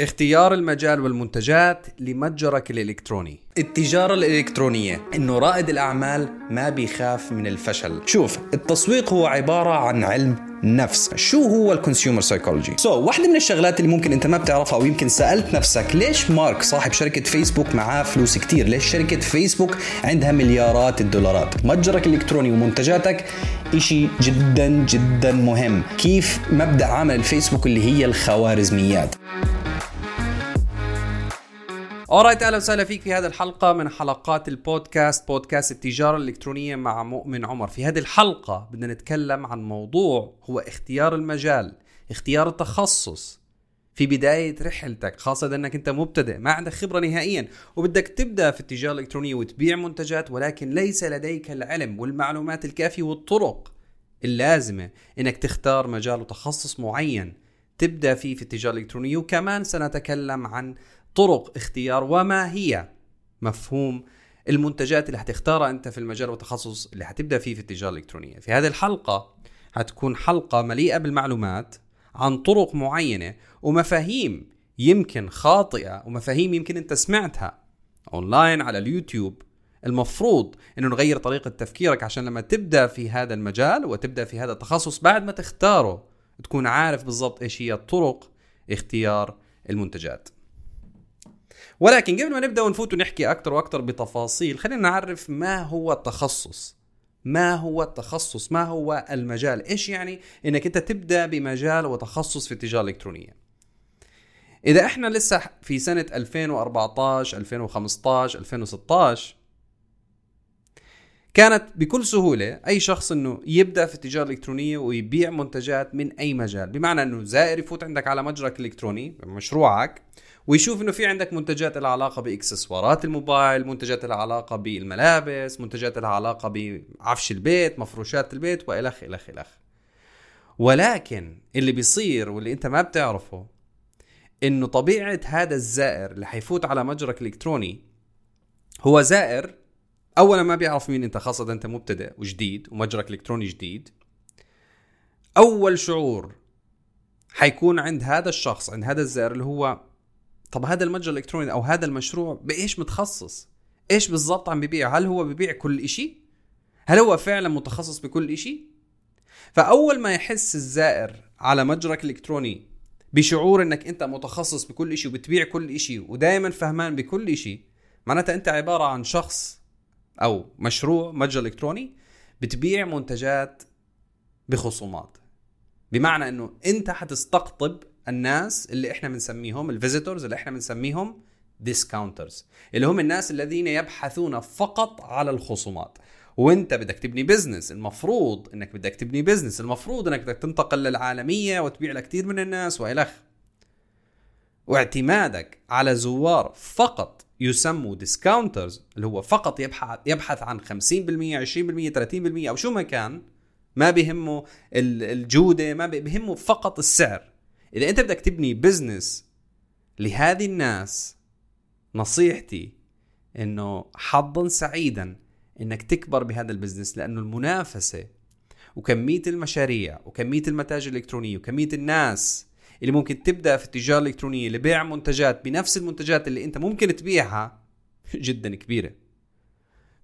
اختيار المجال والمنتجات لمتجرك الإلكتروني. التجارة الإلكترونية إنه رائد الأعمال ما بيخاف من الفشل. شوف التسويق هو عبارة عن علم نفس. شو هو ال consumer psychology so واحدة من الشغلات اللي ممكن أنت ما بتعرفها أو يمكن سألت نفسك ليش مارك صاحب شركة فيسبوك معاه فلوس كتير؟ ليش شركة فيسبوك عندها مليارات الدولارات؟ متجرك الإلكتروني ومنتجاتك إشي جدا جدا مهم. كيف مبدأ عمل الفيسبوك اللي هي الخوارزميات؟ اورايت أهلا وسهلا فيك في هذه الحلقة من حلقات البودكاست بودكاست التجارة الإلكترونية مع مؤمن عمر. في هذه الحلقة بدنا نتكلم عن موضوع هو اختيار المجال اختيار التخصص. في بداية رحلتك خاصة إنك أنت مبتدئ ما عندك خبرة نهائيا وبدك تبدأ في التجارة الإلكترونية وتبيع منتجات ولكن ليس لديك العلم والمعلومات الكافية والطرق اللازمة إنك تختار مجال وتخصص معين تبدأ فيه في التجارة الإلكترونية. وكمان سنتكلم عن طرق اختيار وما هي مفهوم المنتجات اللي حتختارها أنت في المجال والتخصص اللي حتبدأ فيه في التجارة الإلكترونية. في هذه الحلقة حتكون حلقة مليئة بالمعلومات عن طرق معينة ومفاهيم يمكن خاطئة ومفاهيم يمكن أنت سمعتها اونلاين على اليوتيوب. المفروض إنه نغير طريقة تفكيرك عشان لما تبدأ في هذا المجال وتبدأ في هذا التخصص بعد ما تختاره تكون عارف بالضبط إيش هي طرق اختيار المنتجات. ولكن قبل ما نبدأ ونفوت ونحكي أكثر وأكثر بتفاصيل خلينا نعرف ما هو التخصص. ما هو التخصص؟ ما هو المجال؟ إيش يعني إنك أنت تبدأ بمجال وتخصص في التجارة الإلكترونية؟ إذا إحنا لسه في سنة 2014 2015 2016 كانت بكل سهولة أي شخص إنه يبدأ في التجارة الإلكترونية ويبيع منتجات من أي مجال. بمعنى إنه زائر يفوت عندك على متجرك الإلكتروني مشروعك ويشوف إنه في عندك منتجات لها علاقة بإكسسوارات الموبايل منتجات لها علاقة بالملابس منتجات لها علاقة بعفش البيت مفروشات البيت والخ الخ الخ ولكن اللي بيصير واللي أنت ما بتعرفه إنه طبيعة هذا الزائر اللي حيفوت على متجرك الإلكتروني هو زائر اولا ما بيعرف مين أنت خاصة أنت مبتدئ وجديد ومتجرك الالكتروني جديد. أول شعور حيكون عند هذا الشخص عند هذا الزائر اللي هو طب هذا المتجر الإلكتروني أو هذا المشروع بإيش متخصص؟ إيش بالضبط عم ببيع هل هو ببيع كل إشي؟ هل هو فعلا متخصص بكل إشي؟ فأول ما يحس الزائر على متجرك الإلكتروني بشعور إنك أنت متخصص بكل إشي وبتبيع كل إشي ودائما فهمان بكل إشي معناتها أنت عبارة عن شخص أو مشروع متجر إلكتروني بتبيع منتجات بخصومات. بمعنى إنه أنت حتستقطب الناس اللي إحنا بنسميهم ال visitors اللي إحنا بنسميهم discounters اللي هم الناس الذين يبحثون فقط على الخصومات. وإنت بدك تبني business المفروض إنك بدك تبني business المفروض إنك بدك تنتقل للعالمية وتبيع لكثير من الناس وإلخ. واعتمادك على زوار فقط يسموا discounters اللي هو فقط يبحث يبحث عن 50% 20% 30% أو شو ما كان ما بيهمه الجودة ما بيهمه فقط السعر. إذا أنت بدك تبني business لهذه الناس نصيحتي إنه حظا سعيدا إنك تكبر بهذا ال business لأنه المنافسة وكمية المشاريع وكمية المتاجر الإلكترونية وكمية الناس اللي ممكن تبدأ في التجارة الإلكترونية لبيع منتجات بنفس المنتجات اللي أنت ممكن تبيعها جدا كبيرة.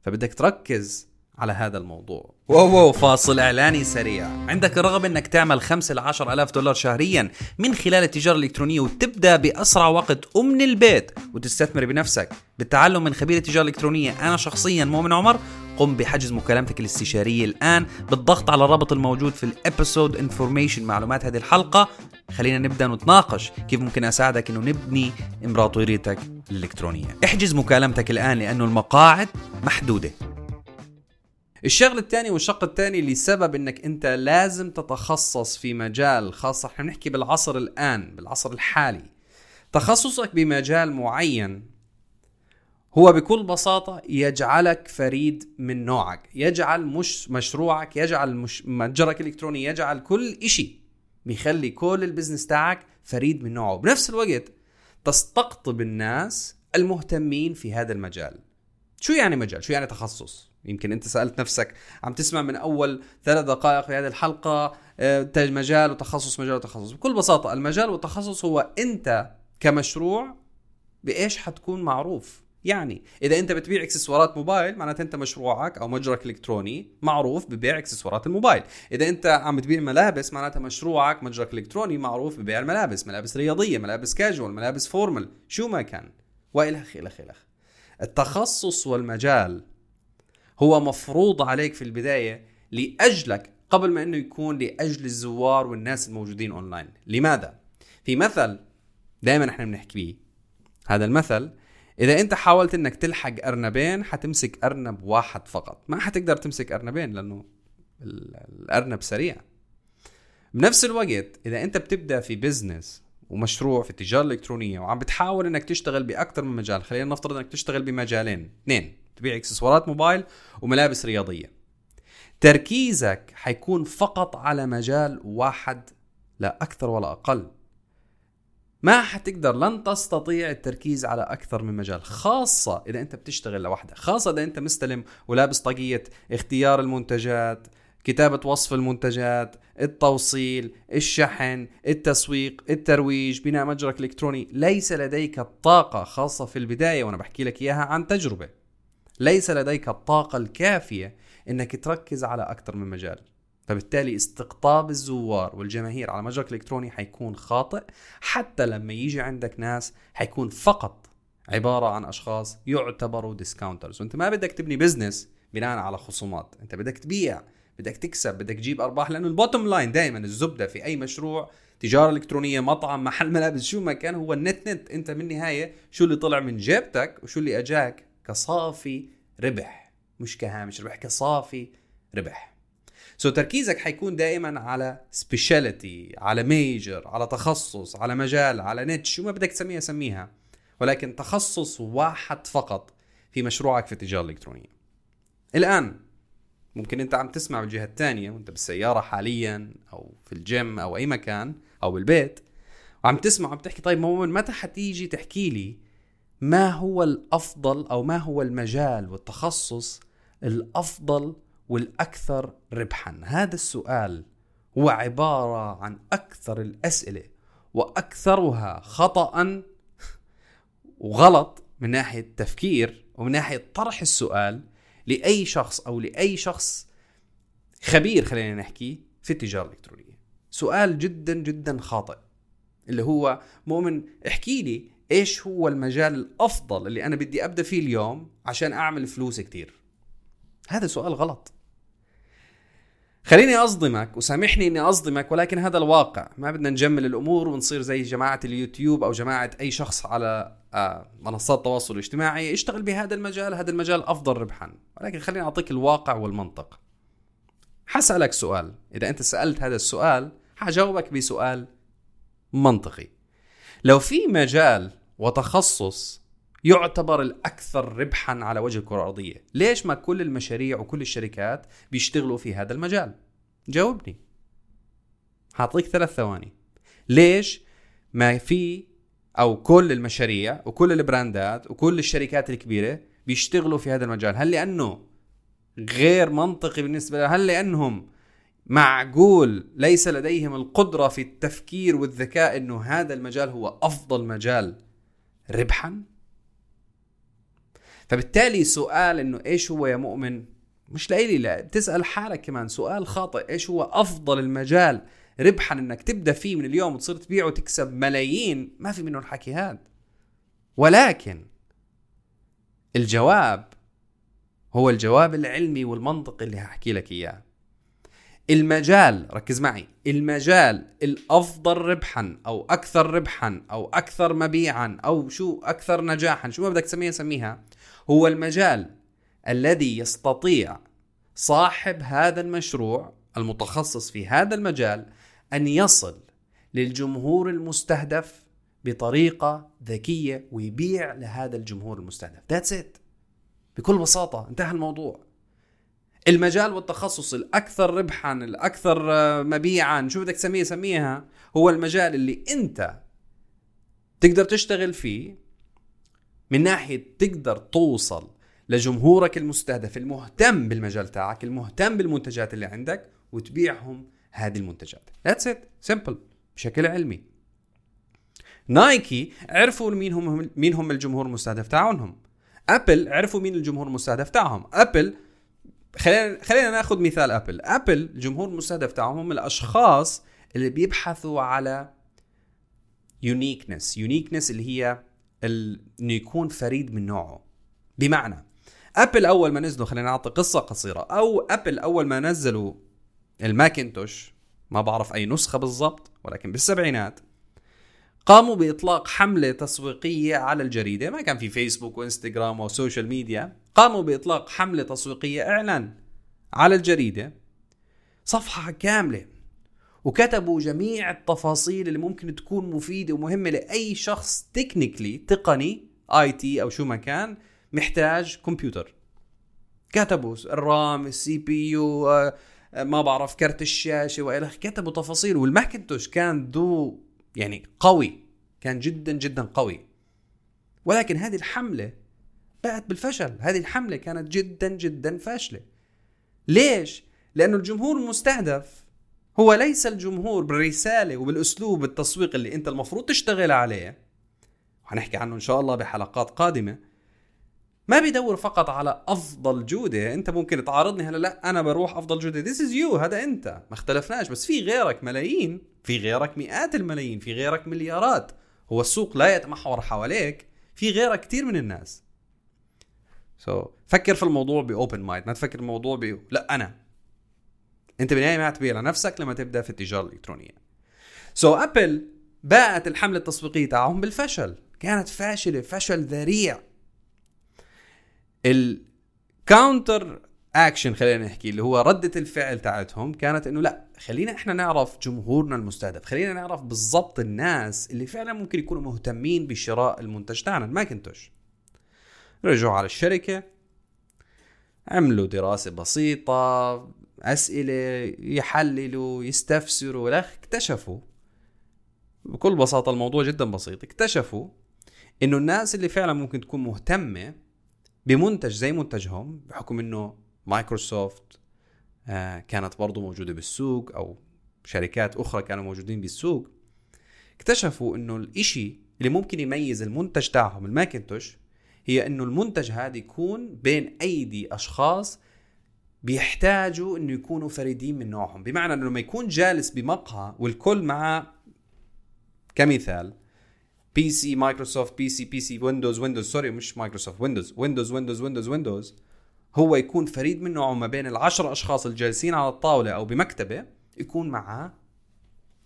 فبدك تركز على هذا الموضوع. wow wow فاصل إعلاني سريع. عندك الرغبة إنك تعمل 5 ل 10 آلاف دولار شهريا من خلال التجارة الإلكترونية وتبدأ بأسرع وقت ومن البيت وتستثمر بنفسك. بالتعلم من خبير التجارة الإلكترونية أنا شخصيا مؤمن عمر. قم بحجز مكالمتك الاستشارية الآن بالضغط على الرابط الموجود في ال episode information معلومات هذه الحلقة. خلينا نبدأ نتناقش كيف ممكن أساعدك أنه نبني إمبراطوريتك الإلكترونية. احجز مكالمتك الآن لأنه المقاعد محدودة. الشغل الثاني والشق الثاني لسبب إنك أنت لازم تتخصص في مجال خاصة إحنا بنحكي بالعصر الآن بالعصر الحالي. تخصصك بمجال معين هو بكل بساطة يجعلك فريد من نوعك. يجعل مش مشروعك يجعل مش متجرك الإلكتروني يجعل كل إشي بيخلي كل ال business تاعك فريد من نوعه. بنفس الوقت تستقطب الناس المهتمين في هذا المجال. شو يعني مجال؟ شو يعني تخصص؟ يمكن انت سألت نفسك عم تسمع من أول ثلاث دقائق في هذه الحلقة آه، مجال وتخصص مجال وتخصص. بكل بساطة المجال والتخصص هو أنت كمشروع بإيش حتكون معروف؟ يعني إذا أنت بتبيع إكسسوارات موبايل معناته أنت مشروعك أو متجرك الالكتروني معروف ببيع إكسسوارات الموبايل. إذا أنت عم بتبيع ملابس معناتها مشروعك متجرك الالكتروني معروف ببيع الملابس. ملابس رياضية ملابس كاجوال ملابس formal شو ما كان. والخ الخ الخ التخصص والمجال هو مفروض عليك في البداية لأجلك قبل ما إنه يكون لأجل الزوار والناس الموجودين اونلاين لماذا؟ في مثل دائما إحنا بنحكيه هذا المثل إذا أنت حاولت إنك تلحق أرنبين حتمسك أرنب واحد فقط. ما حتقدر تمسك أرنبين لأنه الأرنب سريع. بنفس الوقت إذا أنت بتبدأ في بزنس ومشروع في التجاره الالكترونيه وعم بتحاول إنك تشتغل بأكثر من مجال خلينا نفترض إنك تشتغل بمجالين. اثنين تبيع إكسسوارات موبايل وملابس رياضية. تركيزك حيكون فقط على مجال واحد لا أكثر ولا أقل. ما حتقدر لن تستطيع التركيز على أكثر من مجال خاصة إذا أنت بتشتغل لوحدك خاصة إذا أنت مستلم ولابس طاقية اختيار المنتجات كتابة وصف المنتجات التوصيل الشحن التسويق الترويج بناء متجرك الإلكتروني ليس لديك الطاقة خاصة في البداية وأنا بحكي لك إياها عن تجربة. ليس لديك الطاقة الكافية إنك تركز على أكثر من مجال. فبالتالي استقطاب الزوار والجماهير على متجرك الإلكتروني حيكون خاطئ. حتى لما يجي عندك ناس حيكون فقط عبارة عن أشخاص يعتبروا discounters وأنت ما بدك تبني business بناء على خصومات. أنت بدك تبيع بدك تكسب بدك تجيب أرباح. لأنه ال bottom line دائما الزبدة في أي مشروع تجارة إلكترونية مطعم محل ملابس شو ما كان هو ال net net. أنت بالنهايه شو اللي طلع من جيبتك وشو اللي أجاك؟ كصافي ربح مش كهامش ربح كصافي ربح. so, تركيزك حيكون دائما على speciality على major على تخصص على مجال على niche شو ما بدك تسميها سميها. ولكن تخصص واحد فقط في مشروعك في التجارة الإلكترونية. الآن ممكن أنت عم تسمع بالجهة الثانية وأنت بالسيارة حاليا أو في الجيم أو أي مكان أو بالبيت وعم تسمع وعم تحكي طيب مؤمن متى حتيجي تحكي لي ما هو الأفضل أو ما هو المجال والتخصص الأفضل والأكثر ربحا؟ هذا السؤال هو عبارة عن أكثر الأسئلة وأكثرها خطا وغلط من ناحية تفكير ومن ناحية طرح السؤال لأي شخص أو لأي شخص خبير خلينا نحكي في التجارة الإلكترونية. سؤال جدا جدا خاطئ اللي هو مؤمن احكي لي إيش هو المجال الأفضل اللي أنا بدي أبدأ فيه اليوم عشان أعمل فلوس كتير؟ هذا سؤال غلط. خليني أصدمك وسامحني إني أصدمك ولكن هذا الواقع. ما بدنا نجمل الأمور ونصير زي جماعة اليوتيوب أو جماعة أي شخص على آه، منصات التواصل الاجتماعي اشتغل بهذا المجال. هذا المجال أفضل ربحا. ولكن خليني أعطيك الواقع والمنطق. حسألك سؤال. إذا أنت سألت هذا السؤال حجاوبك بسؤال منطقي. لو في مجال وتخصص يعتبر الأكثر ربحا على وجه الكرة الأرضية ليش ما كل المشاريع وكل الشركات بيشتغلوا في هذا المجال؟ جاوبني. هعطيك ثلاث ثواني. ليش ما في أو كل المشاريع وكل البراندات وكل الشركات الكبيرة بيشتغلوا في هذا المجال؟ هل لأنه غير منطقي بالنسبة هل لأنهم معقول ليس لديهم القدرة في التفكير والذكاء إنه هذا المجال هو أفضل مجال ربحا؟ فبالتالي سؤال إنه إيش هو يا مؤمن؟ مش لإلي لا بتسأل حالك كمان. سؤال خاطئ إيش هو أفضل المجال ربحا إنك تبدأ فيه من اليوم وتصير تبيع وتكسب ملايين؟ ما في منه الحكي هذا. ولكن الجواب هو الجواب العلمي والمنطقي اللي هحكي لك إياه. المجال ركز معي المجال الأفضل ربحا أو أكثر ربحا أو أكثر مبيعا أو شو أكثر نجاحا شو ما بدك تسميها سميها هو المجال الذي يستطيع صاحب هذا المشروع المتخصص في هذا المجال أن يصل للجمهور المستهدف بطريقة ذكية ويبيع لهذا الجمهور المستهدف. ذاتس ات بكل بساطة انتهى الموضوع. المجال والتخصص الأكثر ربحا الأكثر مبيعا شو بدك تسميه سميها هو المجال اللي أنت تقدر تشتغل فيه من ناحية تقدر توصل لجمهورك المستهدف المهتم بالمجال تاعك المهتم بالمنتجات اللي عندك وتبيعهم هذه المنتجات. that's it simple بشكل علمي. نايكي عرفوا مين هم مين هم الجمهور المستهدف تاعهم. ابل عرفوا مين الجمهور المستهدف تاعهم. ابل خلينا خلينا ناخذ مثال أبل. أبل الجمهور المستهدف تاعهم هم الأشخاص اللي بيبحثوا على uniqueness uniqueness اللي هي إنه يكون فريد من نوعه. بمعنى أبل أول ما نزلوا خلينا نعطي قصة قصيرة أو أبل أول ما نزلوا الماكنتوش ما بعرف أي نسخة بالضبط ولكن بالسبعينات قاموا بإطلاق حملة تسويقية على الجريدة. ما كان في فيسبوك وإنستغرام و social media قاموا بإطلاق حملة تسويقية إعلان على الجريدة. صفحة كاملة. وكتبوا جميع التفاصيل اللي ممكن تكون مفيدة ومهمة لأي شخص technically تقني IT أو شو ما كان محتاج كمبيوتر. كتبوا ال RAM ال CPU ما بعرف كرت الشاشة وإلى كتبوا تفاصيل. والماكنتوش كان the يعني قوي كان جدا جدا قوي. ولكن هذه الحملة باءت بالفشل. هذه الحملة كانت جدا جدا فاشلة. ليش؟ لأنه الجمهور المستهدف هو ليس الجمهور بالرسالة وبالأسلوب التسويق اللي أنت المفروض تشتغل عليه. وحنحكي عنه إن شاء الله بحلقات قادمة. ما بيدور فقط على أفضل جودة. أنت ممكن تعارضني هلا لا أنا بروح أفضل جودة. this is you هذا أنت. ما اختلفناش. بس في غيرك ملايين. في غيرك مئات الملايين. في غيرك مليارات. هو السوق لا يتمحور حواليك. في غيرك كثير من الناس. so, فكر في الموضوع ب open mind ما تفكر الموضوع ب لا أنا. أنت بالنهاية ما تبيع لنفسك لما تبدأ في التجارة الإلكترونية. so, ابل باءت الحملة التسويقية تاعهم بالفشل. كانت فاشلة فشل ذريع. ال counter action خلينا نحكي اللي هو ردة الفعل تاعتهم كانت إنه لا خلينا إحنا نعرف جمهورنا المستهدف خلينا نعرف بالضبط الناس اللي فعلا ممكن يكونوا مهتمين بشراء المنتج تاعنا الماكنتوش رجعوا على الشركة عملوا دراسة بسيطة أسئلة يحللوا يستفسروا اكتشفوا بكل بساطة الموضوع جدا بسيط اكتشفوا إنه الناس اللي فعلا ممكن تكون مهتمة بمنتج زي منتجهم بحكم إنه مايكروسوفت آه، كانت برضو موجودة بالسوق أو شركات أخرى كانوا موجودين بالسوق اكتشفوا إنه الإشي اللي ممكن يميز المنتج تاعهم الماكنتوش هي إنه المنتج هذا يكون بين أيدي أشخاص بيحتاجوا إنه يكونوا فريدين من نوعهم. بمعنى إنه لما يكون جالس بمقهى والكل معه كمثال PC مايكروسوفت PC PC ويندوز ويندوز sorry مش مايكروسوفت ويندوز ويندوز ويندوز ويندوز ويندوز هو يكون فريد من نوعه ما بين العشر أشخاص الجالسين على الطاولة أو بمكتبة يكون معاه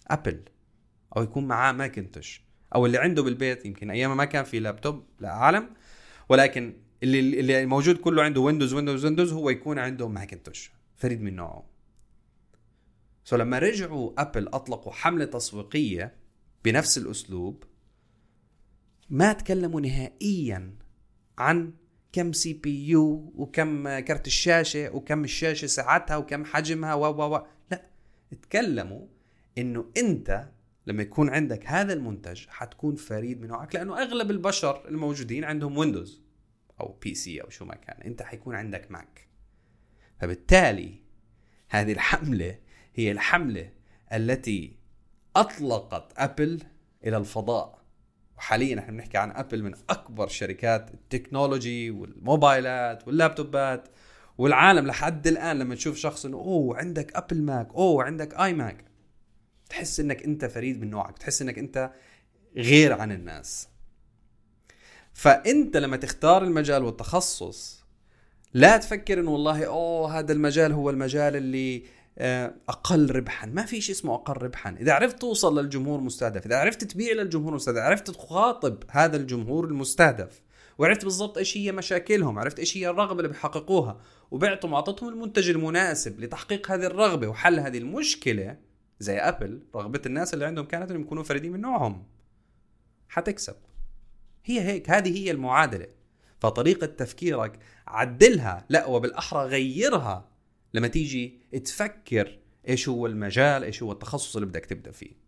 ابل أو يكون معاه ماكنتوش أو اللي عنده بالبيت. يمكن أيام ما كان في لابتوب لا أعلم. ولكن اللي اللي موجود كله عنده ويندوز ويندوز ويندوز هو يكون عنده ماكنتوش فريد من نوعه. so لما رجعوا ابل أطلقوا حملة تسويقية بنفس الأسلوب ما تكلموا نهائيا عن كم CPU وكم كرت الشاشة وكم الشاشة سعتها وكم حجمها و و و. لا تكلموا إنه أنت لما يكون عندك هذا المنتج حتكون فريد من نوعك لأنه أغلب البشر الموجودين عندهم Windows أو PC أو شو ما كان أنت حيكون عندك Mac فبالتالي هذه الحملة هي الحملة التي أطلقت Apple إلى الفضاء. وحاليا إحنا بنحكي عن Apple من أكبر شركات ال technology والموبايلات واللابتوبات والعالم لحد الآن لما تشوف شخص إنه أوه عندك Apple Mac أوه عندك iMac تحس إنك أنت فريد من نوعك تحس إنك أنت غير عن الناس. فأنت لما تختار المجال والتخصص لا تفكر إنه والله أوه هذا المجال هو المجال اللي أقل ربحا. ما في شيء اسمه أقل ربحا. إذا عرفت توصل للجمهور المستهدف إذا عرفت تبيع للجمهور المستهدف عرفت تخاطب هذا الجمهور المستهدف وعرفت بالضبط إيش هي مشاكلهم عرفت إيش هي الرغبة اللي بيحققوها وبعتهم وأعطتهم المنتج المناسب لتحقيق هذه الرغبة وحل هذه المشكلة زي أبل رغبة الناس اللي عندهم كانت إنهم يكونوا فريدين من نوعهم. حتكسب. هي هيك هذه هي المعادلة. فطريقة تفكيرك عدلها. لا وبالأحرى غيرها. لما تيجي تفكر إيش هو المجال إيش هو التخصص اللي بدك تبدأ فيه.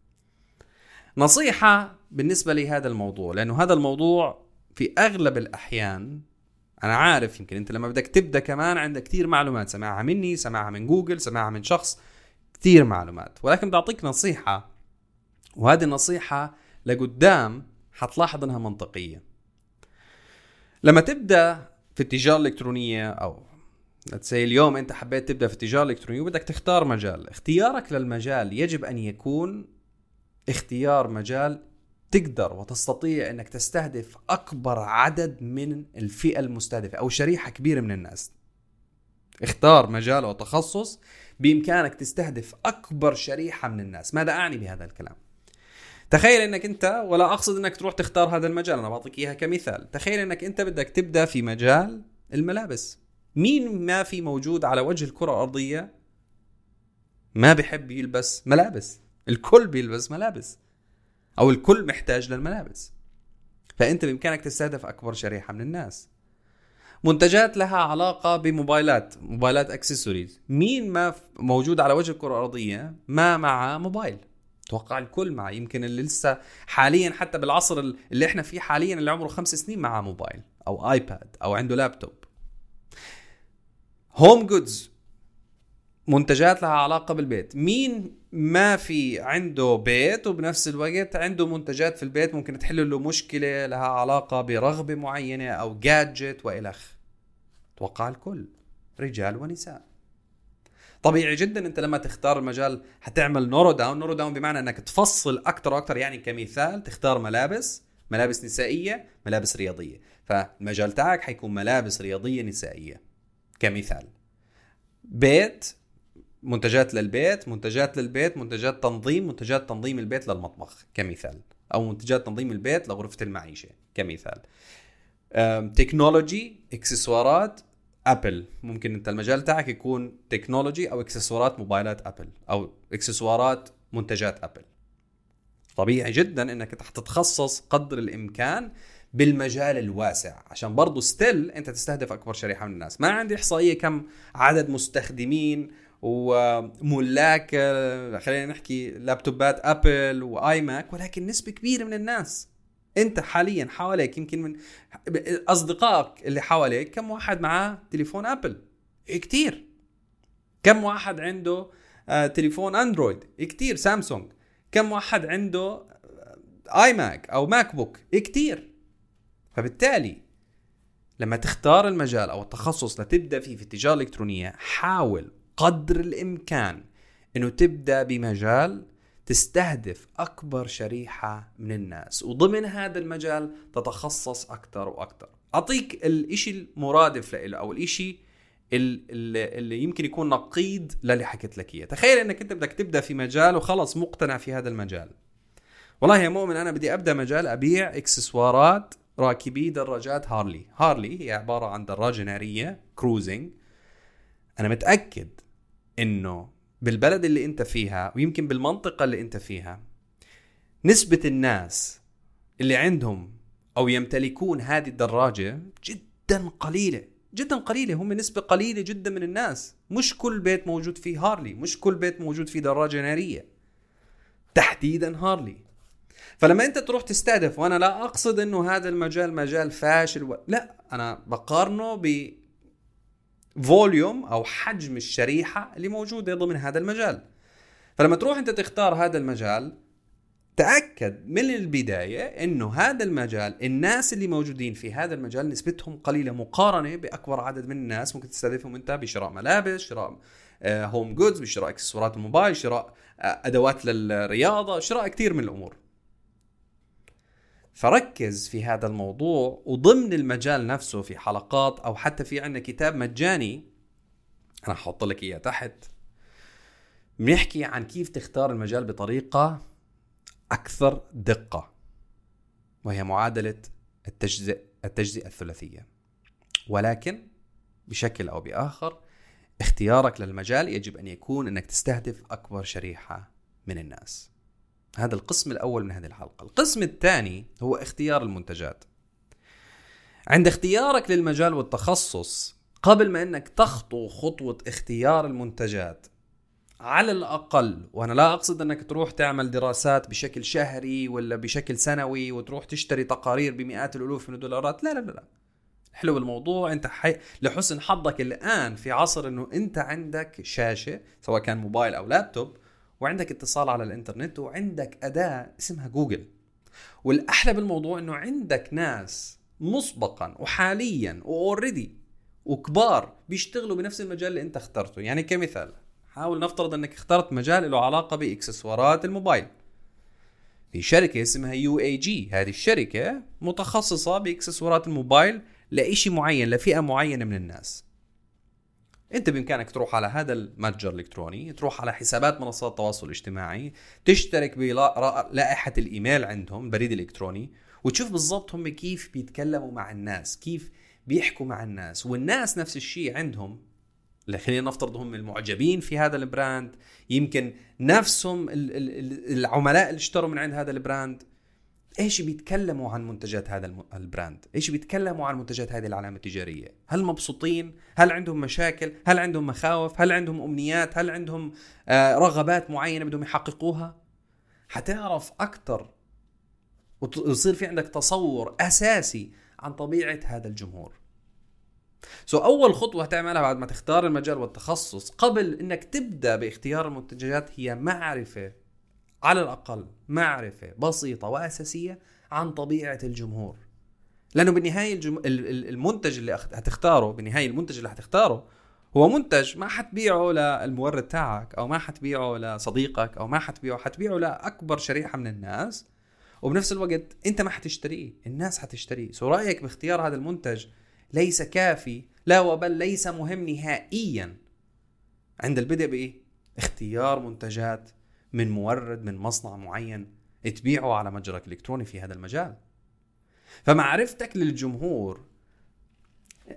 نصيحة بالنسبة لهذا الموضوع لأنه هذا الموضوع في أغلب الأحيان أنا عارف يمكن أنت لما بدك تبدأ كمان عندك كثير معلومات سمعها مني سمعها من جوجل سمعها من شخص كثير معلومات. ولكن بدي أعطيك نصيحة وهذه النصيحة لقدام حتلاحظ إنها منطقية. لما تبدأ في التجاره الالكترونيه أو سي اليوم أنت حبيت تبدأ في التجارة الإلكترونية وبدك تختار مجال. اختيارك للمجال يجب أن يكون اختيار مجال تقدر وتستطيع إنك تستهدف أكبر عدد من الفئة المستهدفة أو شريحة كبيرة من الناس. اختار مجال أو تخصص بإمكانك تستهدف أكبر شريحة من الناس. ماذا أعني بهذا الكلام؟ تخيل إنك أنت ولا أقصد إنك تروح تختار هذا المجال أنا بعطيك إياها كمثال. تخيل إنك أنت بدك تبدأ في مجال الملابس. مين ما في موجود على وجه الكرة الأرضية ما بيحب يلبس ملابس؟ الكل بيلبس ملابس. أو الكل محتاج للملابس. فأنت بإمكانك تستهدف أكبر شريحة من الناس. منتجات لها علاقة بموبايلات موبايلات اكسسوارز مين ما موجود على وجه الكرة الأرضية ما معه موبايل. أتوقع الكل معه يمكن اللي لسه حاليا حتى بالعصر اللي إحنا فيه حاليا اللي عمره خمس سنين معه موبايل أو iPad أو عنده لابتوب home goods منتجات لها علاقة بالبيت. مين ما في عنده بيت وبنفس الوقت عنده منتجات في البيت ممكن تحل له مشكلة لها علاقة برغبة معينة أو gadget وإلخ توقع الكل رجال ونساء. طبيعي جدا أنت لما تختار المجال حتعمل narrow down narrow down بمعنى أنك تفصل أكثر وأكثر يعني كمثال تختار ملابس ملابس نسائية ملابس رياضية. فالمجال تاعك حيكون ملابس رياضية نسائية. كمثال. بيت منتجات للبيت منتجات للبيت منتجات تنظيم منتجات تنظيم البيت للمطبخ كمثال. أو منتجات تنظيم البيت لغرفة المعيشة كمثال. technology إكسسوارات Apple. ممكن أنت المجال تاعك يكون technology أو إكسسوارات موبايلات Apple أو إكسسوارات منتجات Apple. طبيعي جدا إنك تتخصص قدر الإمكان بالمجال الواسع. عشان برضو still أنت تستهدف أكبر شريحة من الناس. ما عندي إحصائية كم عدد مستخدمين وملاك خلينا نحكي لابتوبات Apple و iMac ولكن نسبة كبيرة من الناس. أنت حاليا حواليك يمكن من أصدقائك اللي حواليك كم واحد معاه تليفون Apple؟ كتير. كم واحد عنده آه، تليفون Android؟ كتير. سامسونج. كم واحد عنده iMac أو MacBook؟ كتير. فبالتالي لما تختار المجال أو التخصص لتبدأ فيه في التجارة الإلكترونية حاول قدر الإمكان إنه تبدأ بمجال تستهدف أكبر شريحة من الناس وضمن هذا المجال تتخصص أكثر وأكثر. أعطيك الإشي المرادف له أو الإشي اللي, يمكن يكون نقيض للي حكيت لك إياه. تخيل إنك أنت بدك تبدأ في مجال وخلص مقتنع في هذا المجال. والله يا مؤمن أنا بدي أبدأ مجال أبيع إكسسوارات راكبي دراجات هارلي. هارلي هي عبارة عن دراجة نارية كروزنج أنا متأكد إنه بالبلد اللي أنت فيها ويمكن بالمنطقة اللي أنت فيها نسبة الناس اللي عندهم أو يمتلكون هذه الدراجة جدا قليلة. جدا قليلة هم نسبة قليلة جدا من الناس. مش كل بيت موجود فيه هارلي مش كل بيت موجود فيه دراجة نارية. تحديدا هارلي. فلما انت تروح تستهدف وأنا لا أقصد إنه هذا المجال مجال فاشل و... لا أنا بقارنه ب فوليوم أو حجم الشريحة اللي موجودة ضمن هذا المجال. فلما تروح أنت تختار هذا المجال تأكد من البداية إنه هذا المجال الناس اللي موجودين في هذا المجال نسبتهم قليلة مقارنة بأكبر عدد من الناس ممكن تستهدفهم أنت بشراء ملابس شراء هوم آه، جودز بشراء إكسسوارات الموبايل شراء آه، أدوات للرياضة شراء كثير من الأمور. فركز في هذا الموضوع وضمن المجال نفسه في حلقات أو حتى في عندنا كتاب مجاني. أنا حاط لك إياه تحت. بنحكي عن كيف تختار المجال بطريقة أكثر دقة وهي معادلة التجزئ التجزئة الثلاثية. ولكن بشكل أو بآخر اختيارك للمجال يجب أن يكون إنك تستهدف أكبر شريحة من الناس. هذا القسم الأول من هذه الحلقة القسم الثاني هو اختيار المنتجات عند اختيارك للمجال والتخصص قبل ما إنك تخطو خطوة اختيار المنتجات على الأقل وأنا لا أقصد إنك تروح تعمل دراسات بشكل شهري ولا بشكل سنوي وتروح تشتري تقارير بمئات الألوف من الدولارات لا لا لا, لا. حلو الموضوع أنت حي... لحسن حظك الآن في عصر إنه أنت عندك شاشة سواء كان موبايل أو لابتوب وعندك اتصال على الإنترنت وعندك أداة اسمها جوجل. والأحلى بالموضوع إنه عندك ناس مسبقا وحاليا و already وكبار بيشتغلوا بنفس المجال اللي أنت اخترته. يعني كمثال حاول نفترض إنك اخترت مجال له علاقة بإكسسوارات الموبايل. في شركة اسمها UAG هذه الشركة متخصصة بإكسسوارات الموبايل لإشي معين لفئة معينة من الناس. انت بامكانك تروح على هذا المتجر الإلكتروني تروح على حسابات منصات التواصل الاجتماعي تشترك بلائحة الإيميل عندهم البريد الإلكتروني وتشوف بالضبط هم كيف بيتكلموا مع الناس كيف بيحكوا مع الناس والناس نفس الشيء عندهم. خلينا نفترض هم المعجبين في هذا ال brand يمكن نفسهم العملاء اللي اشتروا من عند هذا ال brand. إيش بيتكلموا عن منتجات هذا ال brand؟ إيش بيتكلموا عن منتجات هذه العلامة التجارية؟ هل مبسوطين؟ هل عندهم مشاكل؟ هل عندهم مخاوف؟ هل عندهم أمنيات؟ هل عندهم آه، رغبات معينة بدهم يحققوها؟ حتعرف أكثر ويصير في عندك تصور أساسي عن طبيعة هذا الجمهور. so so, أول خطوة تعملها بعد ما تختار المجال والتخصص قبل إنك تبدأ باختيار المنتجات هي معرفة على الأقل معرفة بسيطة وأساسية عن طبيعة الجمهور. لأنه بالنهاية الجم... المنتج اللي هتختاره بالنهاية المنتج اللي هتختاره هو منتج ما حتبيعه للمورد تاعك أو ما حتبيعه لصديقك أو ما حتبيعه حتبيعه لأكبر شريحة من الناس وبنفس الوقت أنت ما حتشتريه الناس حتشتريه. so رأيك باختيار هذا المنتج ليس كافي لا وبل ليس مهم نهائيا. عند البدء بإيه؟ اختيار منتجات من مورد من مصنع معين تبيعه على متجرك الإلكتروني في هذا المجال. فمعرفتك للجمهور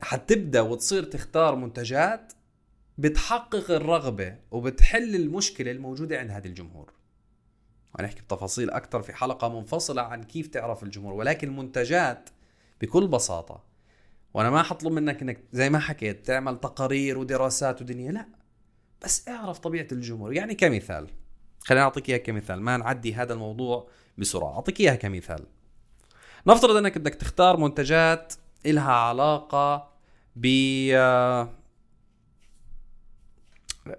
حتبدأ وتصير تختار منتجات بتحقق الرغبة وبتحل المشكلة الموجودة عند هذا الجمهور. ونحكي بتفاصيل أكثر في حلقة منفصلة عن كيف تعرف الجمهور ولكن المنتجات بكل بساطة وأنا ما حطلب منك إنك زي ما حكيت تعمل تقارير ودراسات ودنيا لا بس اعرف طبيعة الجمهور. يعني كمثال خليني أعطيك اياها كمثال. ما نعدي هذا الموضوع بسرعة. أعطيك إياها كمثال. نفترض أنك بدك تختار منتجات إلها علاقة ب آه,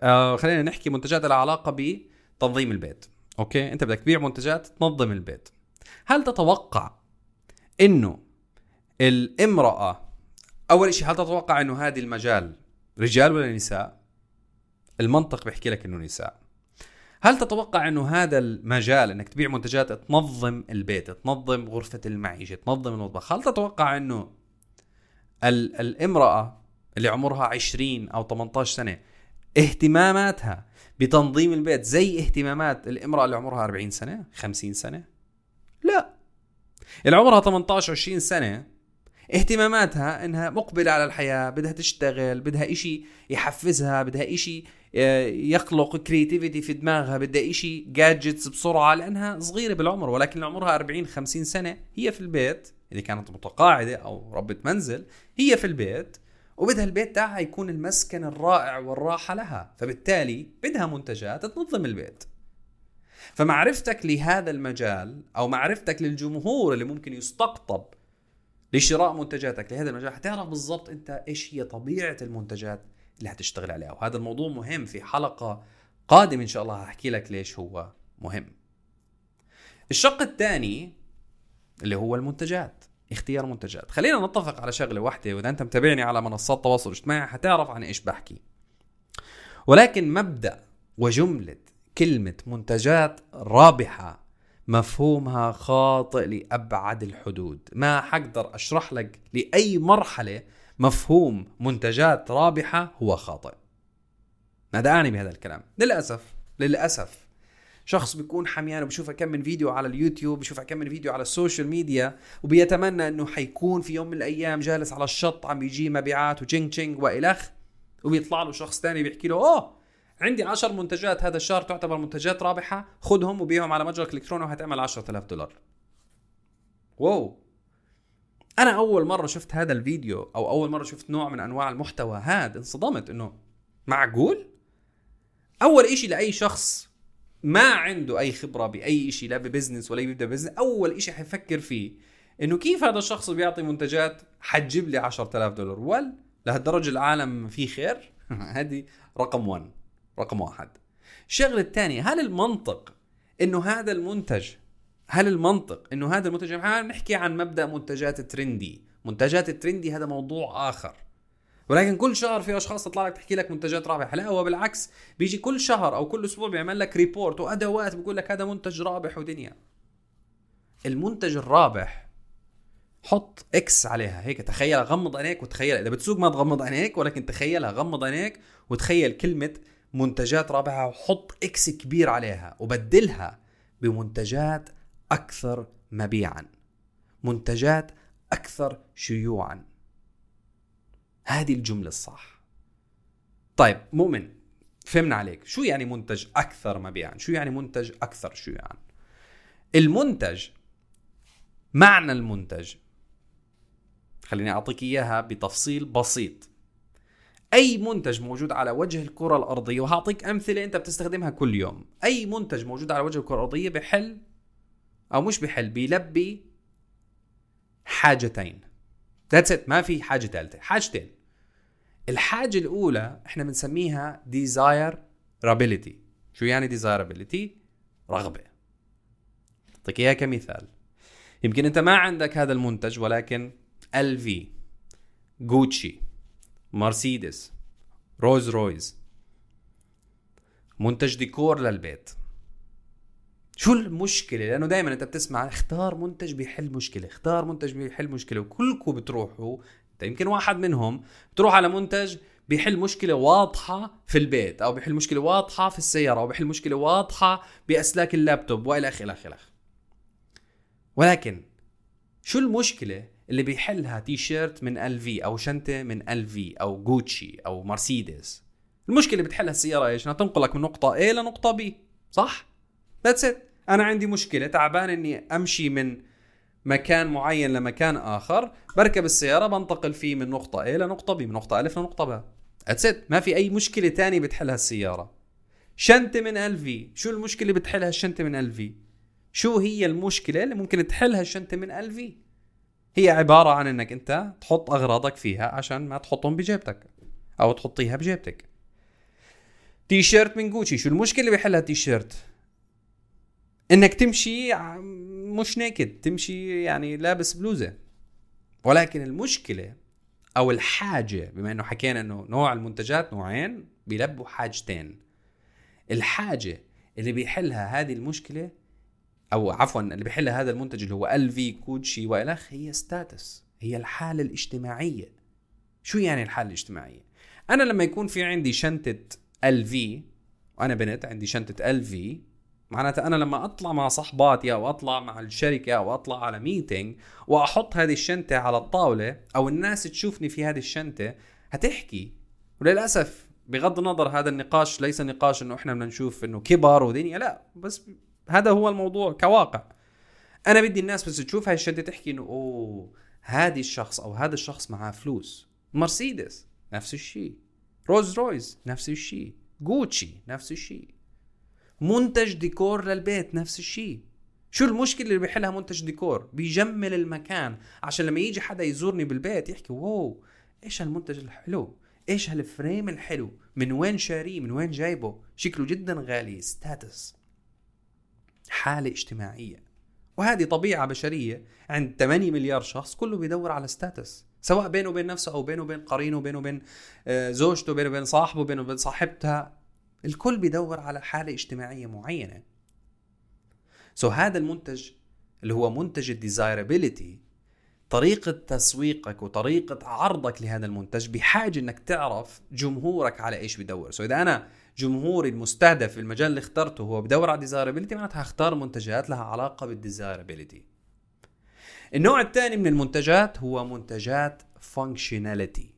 آه، خلينا نحكي منتجات لها علاقة بتنظيم البيت. أوكي؟ أنت بدك تبيع منتجات تنظم البيت. هل تتوقع إنه الامرأة أول شيء هل تتوقع إنه هذه المجال رجال ولا نساء؟ المنطق بيحكي لك إنه نساء. هل تتوقع إنه هذا المجال إنك تبيع منتجات تنظم البيت تنظم غرفة المعيشة تنظم المطبخ هل تتوقع إنه الامرأة اللي عمرها 20 أو 18 سنة اهتماماتها بتنظيم البيت زي اهتمامات الامرأة اللي عمرها 40 سنة 50 سنة؟ لا. اللي عمرها 18 20 سنة اهتماماتها إنها مقبلة على الحياة بدها تشتغل بدها إشي يحفزها بدها إشي يخلق creativity في دماغها بدها اشي gadgets بسرعة لأنها صغيرة بالعمر ولكن عمرها 40 50 سنة هي في البيت إذا كانت متقاعدة أو ربة منزل هي في البيت وبدها البيت تاعها يكون المسكن الرائع والراحة لها فبالتالي بدها منتجات تنظم البيت. فمعرفتك لهذا المجال أو معرفتك للجمهور اللي ممكن يستقطب لشراء منتجاتك لهذا المجال حتعرف بالضبط أنت إيش هي طبيعة المنتجات. اللي حتشتغل عليها. وهذا الموضوع مهم في حلقة قادمة إن شاء الله هحكي لك ليش هو مهم. الشق الثاني اللي هو المنتجات اختيار منتجات. خلينا نتفق على شغلة واحدة وإذا أنت متابعني على منصات التواصل الاجتماعي حتعرف عن إيش بحكي. ولكن مبدأ وجملة كلمة منتجات رابحة مفهومها خاطئ لأبعد الحدود. ما حقدر أشرح لك لأي مرحلة مفهوم منتجات رابحة هو خاطئ. ماذا أعني بهذا الكلام. للأسف للأسف. شخص بيكون حميان وبشوف كم من فيديو على اليوتيوب بشوف كم من فيديو على السوشيال ميديا وبيتمنى إنه حيكون في يوم من الأيام جالس على الشط عم بيجي مبيعات و ching ching والخ وبيطلع له شخص ثاني بيحكي له أوه عندي 10 منتجات هذا الشهر تعتبر منتجات رابحة خذهم وبيعهم على متجرك الإلكتروني وهتعمل 10000 دولار. واو. أنا أول مرة شفت هذا الفيديو أو أول مرة شفت نوع من أنواع المحتوى هذا انصدمت إنه معقول؟ أول إشي لأي شخص ما عنده أي خبرة بأي شيء لا ببزنس ولا يبدأ بزنس أول شيء حيفكر فيه إنه كيف هذا الشخص بيعطي منتجات حتجيب لي 10000 دولار؟ ول لهالدرجة العالم فيه خير؟ هذه رقم 1 رقم واحد. الشغلة الثانية هل المنطق إنه هذا المنتج هل المنطق إنه هذا المنتج إحنا بنحكي عن مبدأ منتجات ترندي. منتجات الترندي هذا موضوع آخر. ولكن كل شهر في أشخاص تطلع لك تحكي لك منتجات رابحة. لا هو بالعكس بيجي كل شهر أو كل أسبوع بيعمل لك ريبورت وأدوات بيقول لك هذا منتج رابح ودنيا. المنتج الرابح حط X عليها. هيك تخيل غمض عينيك وتخيل. إذا بتسوق ما تغمض عينيك ولكن تخيلها غمض عينيك وتخيل كلمة منتجات رابحة وحط X كبير عليها وبدلها بمنتجات أكثر مبيعا منتجات أكثر شيوعا. هذه الجملة الصح. طيب مؤمن فهمنا عليك. شو يعني منتج أكثر مبيعا؟ شو يعني منتج أكثر شيوعا؟ المنتج معنى المنتج خليني أعطيك إياها بتفصيل بسيط. أي منتج موجود على وجه الكرة الأرضية وهعطيك أمثلة أنت بتستخدمها كل يوم. أي منتج موجود على وجه الكرة الأرضية بحل أو مش بحل بيلبي حاجتين. ذاتس ات ما في حاجة ثالثه حاجتين. الحاجة الأولى إحنا بنسميها desirability. شو يعني desirability رغبة. أعطيك إياها كمثال. يمكن أنت ما عندك هذا المنتج ولكن LV جوتشي مرسيدس رولز رويس منتج ديكور للبيت. شو المشكلة؟ لأنه دائما أنت بتسمع اختار منتج بيحل مشكلة، اختار منتج بيحل مشكلة، وكلكم بتروحوا أنت يمكن واحد منهم بتروح على منتج بيحل مشكلة واضحة في البيت أو بيحل مشكلة واضحة في السيارة أو بيحل مشكلة واضحة بأسلاك اللابتوب وإلى آخره إلى آخره. ولكن شو المشكلة اللي بيحلها تي شيرت من LV أو شنطة من LV أو جوتشي أو مرسيدس المشكلة اللي بتحلها السيارة إيش؟ إنها تنقلك من نقطة A لنقطة B صح؟ that's it أنا عندي مشكلة تعبان إني أمشي من مكان معين لمكان آخر بركب السيارة بنتقل فيه من نقطة A لنقطة B من نقطة ألف لنقطة ب. that's it ما في أي مشكلة تانية بتحلها السيارة. شنطة من LV شو المشكلة بتحلها الشنطة من LV شو هي المشكلة اللي ممكن تحلها الشنطة من LV هي عبارة عن إنك أنت تحط أغراضك فيها عشان ما تحطهم بجيبتك أو تحطيها بجيبتك. تي شيرت من جوتشي شو المشكلة اللي بيحلها تي شيرت إنك تمشي مش naked تمشي يعني لابس بلوزة. ولكن المشكلة أو الحاجة بما إنه حكينا إنه نوع المنتجات نوعين بيلبوا حاجتين. الحاجة اللي بيحلها هذه المشكلة أو عفوا اللي بيحل هذا المنتج اللي هو LV جوتشي والخ هي status هي الحالة الاجتماعية. شو يعني الحالة الاجتماعية؟ أنا لما يكون في عندي شنطة LV وأنا بنت عندي شنطة LV معناتها أنا لما أطلع مع صحباتي أو أطلع مع الشركة أو أطلع على meeting وأحط هذه الشنطة على الطاولة أو الناس تشوفني في هذه الشنطة هتحكي. وللأسف بغض النظر هذا النقاش ليس نقاش إنه إحنا بدنا نشوف إنه كبر ودنيا لا بس هذا هو الموضوع كواقع. أنا بدي الناس بس تشوف هاي الشنطة تحكي إنه أوه هذه الشخص أو هذا الشخص معاه فلوس. مرسيدس نفس الشيء. رولز رويس نفس الشيء. جوتشي نفس الشيء. منتج ديكور للبيت نفس الشيء. شو المشكلة اللي بيحلها منتج ديكور؟ بيجمل المكان. عشان لما يجي حدا يزورني بالبيت يحكي واو إيش هالمنتج الحلو؟ إيش هال frame الحلو؟ من وين شاريه؟ من وين جايبه؟ شكله جدا غالي status حالة اجتماعية. وهذه طبيعة بشرية. عند 8 مليار شخص كله بيدور على status سواء بينه وبين نفسه أو بينه وبين قرينه بينه وبين آه، زوجته بينه وبين صاحبه بينه وبين صاحبتها. الكل بيدور على حالة اجتماعية معينة. so هذا المنتج اللي هو منتج ال desirability طريقة تسويقك وطريقة عرضك لهذا المنتج بحاجة إنك تعرف جمهورك على إيش بيدور. so إذا أنا جمهوري المستهدف في المجال اللي اخترته هو بدور على desirability معناتها هختار منتجات لها علاقة بال desirability النوع الثاني من المنتجات هو منتجات functionality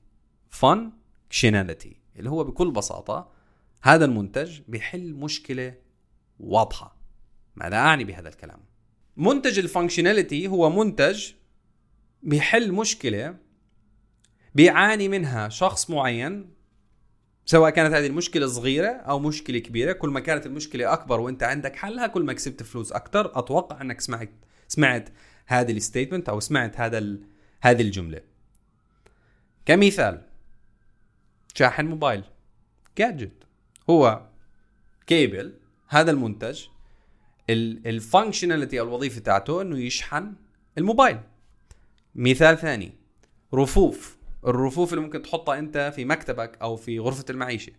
functionality اللي هو بكل بساطة هذا المنتج بيحل مشكلة واضحة. ماذا أعني بهذا الكلام. منتج ال functionality هو منتج بيحل مشكلة بيعاني منها شخص معين سواء كانت هذه المشكلة صغيرة أو مشكلة كبيرة. كل ما كانت المشكلة أكبر وأنت عندك حلها كل ما كسبت فلوس أكثر أتوقع أنك سمعت سمعت هذه ال statement أو سمعت هذا. هذه الجملة. كمثال شاحن موبايل gadget هو كيبل هذا المنتج ال functionality أو الوظيفة تاعته إنه يشحن الموبايل. مثال ثاني رفوف. الرفوف اللي ممكن تحطها أنت في مكتبك أو في غرفة المعيشة.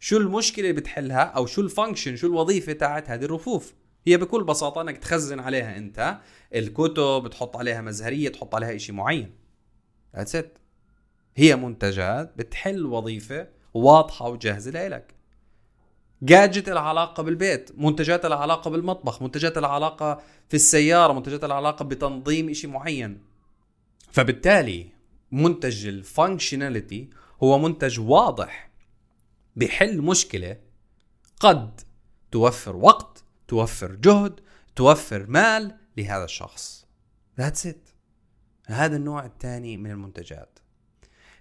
شو المشكلة اللي بتحلها أو شو ال function شو الوظيفة تاعت هذه الرفوف؟ هي بكل بساطة إنك تخزن عليها أنت الكتب تحط عليها مزهرية تحط عليها شيء معين. That's it. هي منتجات بتحل وظيفة واضحة وجاهزة لإلك. جاجت العلاقة بالبيت منتجات العلاقة بالمطبخ منتجات العلاقة في السيارة منتجات العلاقة بتنظيم شيء معين. فبالتالي منتج الفانكشناليتي هو منتج واضح بحل مشكلة قد توفر وقت توفر جهد توفر مال لهذا الشخص. That's it. هذا النوع الثاني من المنتجات.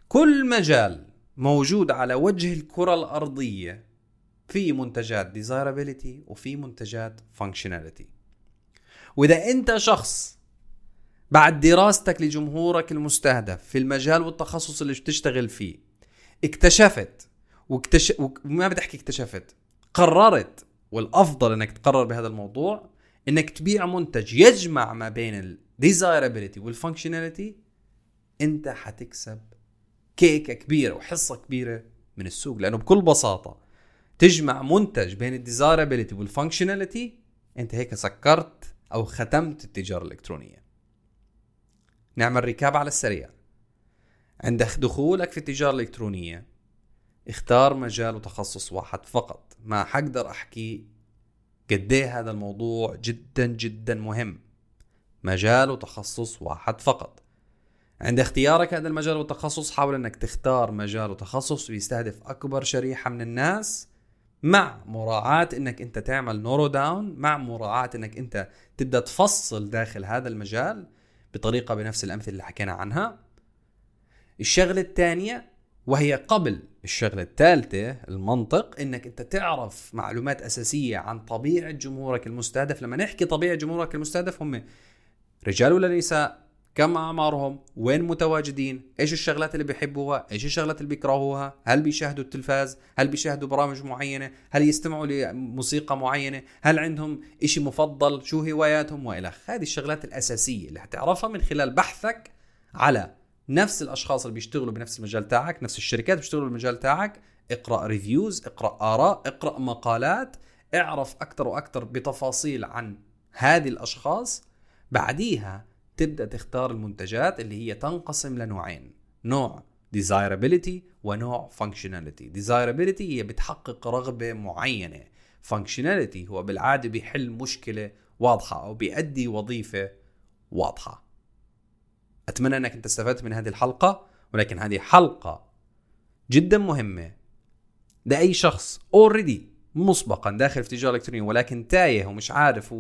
كل مجال موجود على وجه الكرة الأرضية في منتجات desirability وفي منتجات functionality. وإذا أنت شخص بعد دراستك لجمهورك المستهدف في المجال والتخصص اللي بتشتغل فيه اكتشفت واكتش... وما بدي أحكي اكتشفت قررت والأفضل إنك تقرر بهذا الموضوع إنك تبيع منتج يجمع ما بين ال desirability وال functionality أنت حتكسب كيكة كبيرة وحصة كبيرة من السوق لأنه بكل بساطة تجمع منتج بين ال desirability وال functionality انت هيك سكرت أو ختمت التجارة الإلكترونية. نعمل recap على السريع. عند دخولك في التجارة الإلكترونية. اختار مجال وتخصص واحد فقط. ما حقدر أحكي قد إيه هذا الموضوع جدا جدا مهم. مجال وتخصص واحد فقط. عند اختيارك هذا المجال والتخصص حاول إنك تختار مجال وتخصص بيستهدف أكبر شريحة من الناس مع مراعاة إنك أنت تعمل narrow down مع مراعاة إنك أنت تبدأ تفصل داخل هذا المجال بطريقة بنفس الأمثلة اللي حكينا عنها. الشغلة الثانية وهي قبل الشغلة الثالثة المنطق إنك أنت تعرف معلومات أساسية عن طبيعة جمهورك المستهدف. لما نحكي طبيعة جمهورك المستهدف هم رجال ولا نساء؟ كم أعمارهم؟ وين متواجدين؟ إيش الشغلات اللي بيحبوها؟ إيش الشغلات اللي بيكرهوها؟ هل بيشاهدوا التلفاز؟ هل بيشاهدوا برامج معينة؟ هل يستمعوا لموسيقى معينة؟ هل عندهم إشي مفضل؟ شو هواياتهم؟ وإلى هذه الشغلات الأساسية اللي حتعرفها من خلال بحثك على نفس الأشخاص اللي بيشتغلوا بنفس المجال تاعك نفس الشركات بيشتغلوا بالمجال تاعك. اقرأ ريفيوز اقرأ آراء اقرأ مقالات. اعرف أكثر وأكثر بتفاصيل عن هذه الأشخاص. بعديها تبدأ تختار المنتجات اللي هي تنقسم لنوعين نوع desirability ونوع functionality desirability هي بتحقق رغبة معينة functionality هو بالعادة بيحل مشكلة واضحة أو بيأدي وظيفة واضحة أتمنى إنك أنت استفدت من هذه الحلقة ولكن هذه حلقة جدا مهمة لأي شخص already مسبقا داخل في التجارة الإلكترونية ولكن تايه ومش عارف.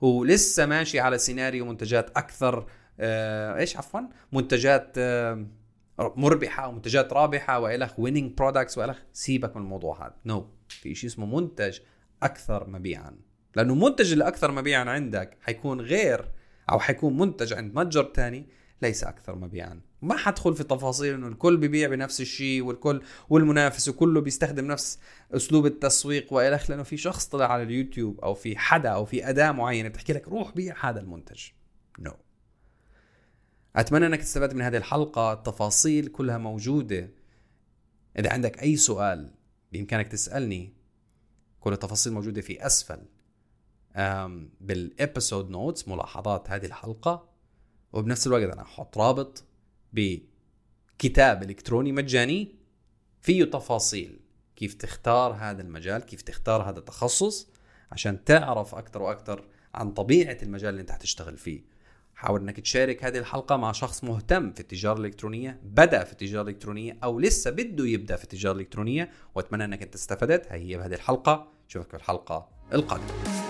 ولسه ماشي على سيناريو منتجات أكثر آه إيش عفوا؟ منتجات آه مربحة ومنتجات رابحة والخ winning products والخ سيبك من الموضوع هذا. no no. في شيء اسمه منتج أكثر مبيعا. لأنه المنتج الاكثر مبيعا عندك حيكون غير أو حيكون منتج عند متجر ثاني ليس أكثر مبيعا. ما حدخل في تفاصيل إنه الكل بيبيع بنفس الشيء والكل والمنافس وكله بيستخدم نفس أسلوب التسويق وإلى لأنه في شخص طلع على اليوتيوب أو في حدا أو في أداة معينة بتحكي لك روح بيع هذا المنتج. نو no. أتمنى إنك تستفاد من هذه الحلقة. التفاصيل كلها موجودة. إذا عندك أي سؤال بإمكانك تسألني كل التفاصيل موجودة في أسفل. بال episode notes ملاحظات هذه الحلقة. وبنفس الوقت أنا أحط رابط بكتاب إلكتروني مجاني فيه تفاصيل. كيف تختار هذا المجال؟ كيف تختار هذا التخصص؟ عشان تعرف أكثر وأكثر عن طبيعة المجال اللي أنت حتشتغل فيه. حاول إنك تشارك هذه الحلقة مع شخص مهتم في التجارة الإلكترونية بدأ في التجارة الإلكترونية أو لسه بده يبدأ في التجارة الإلكترونية وأتمنى إنك أنت استفدت. هي بهذه الحلقة. أشوفك في الحلقة القادمة.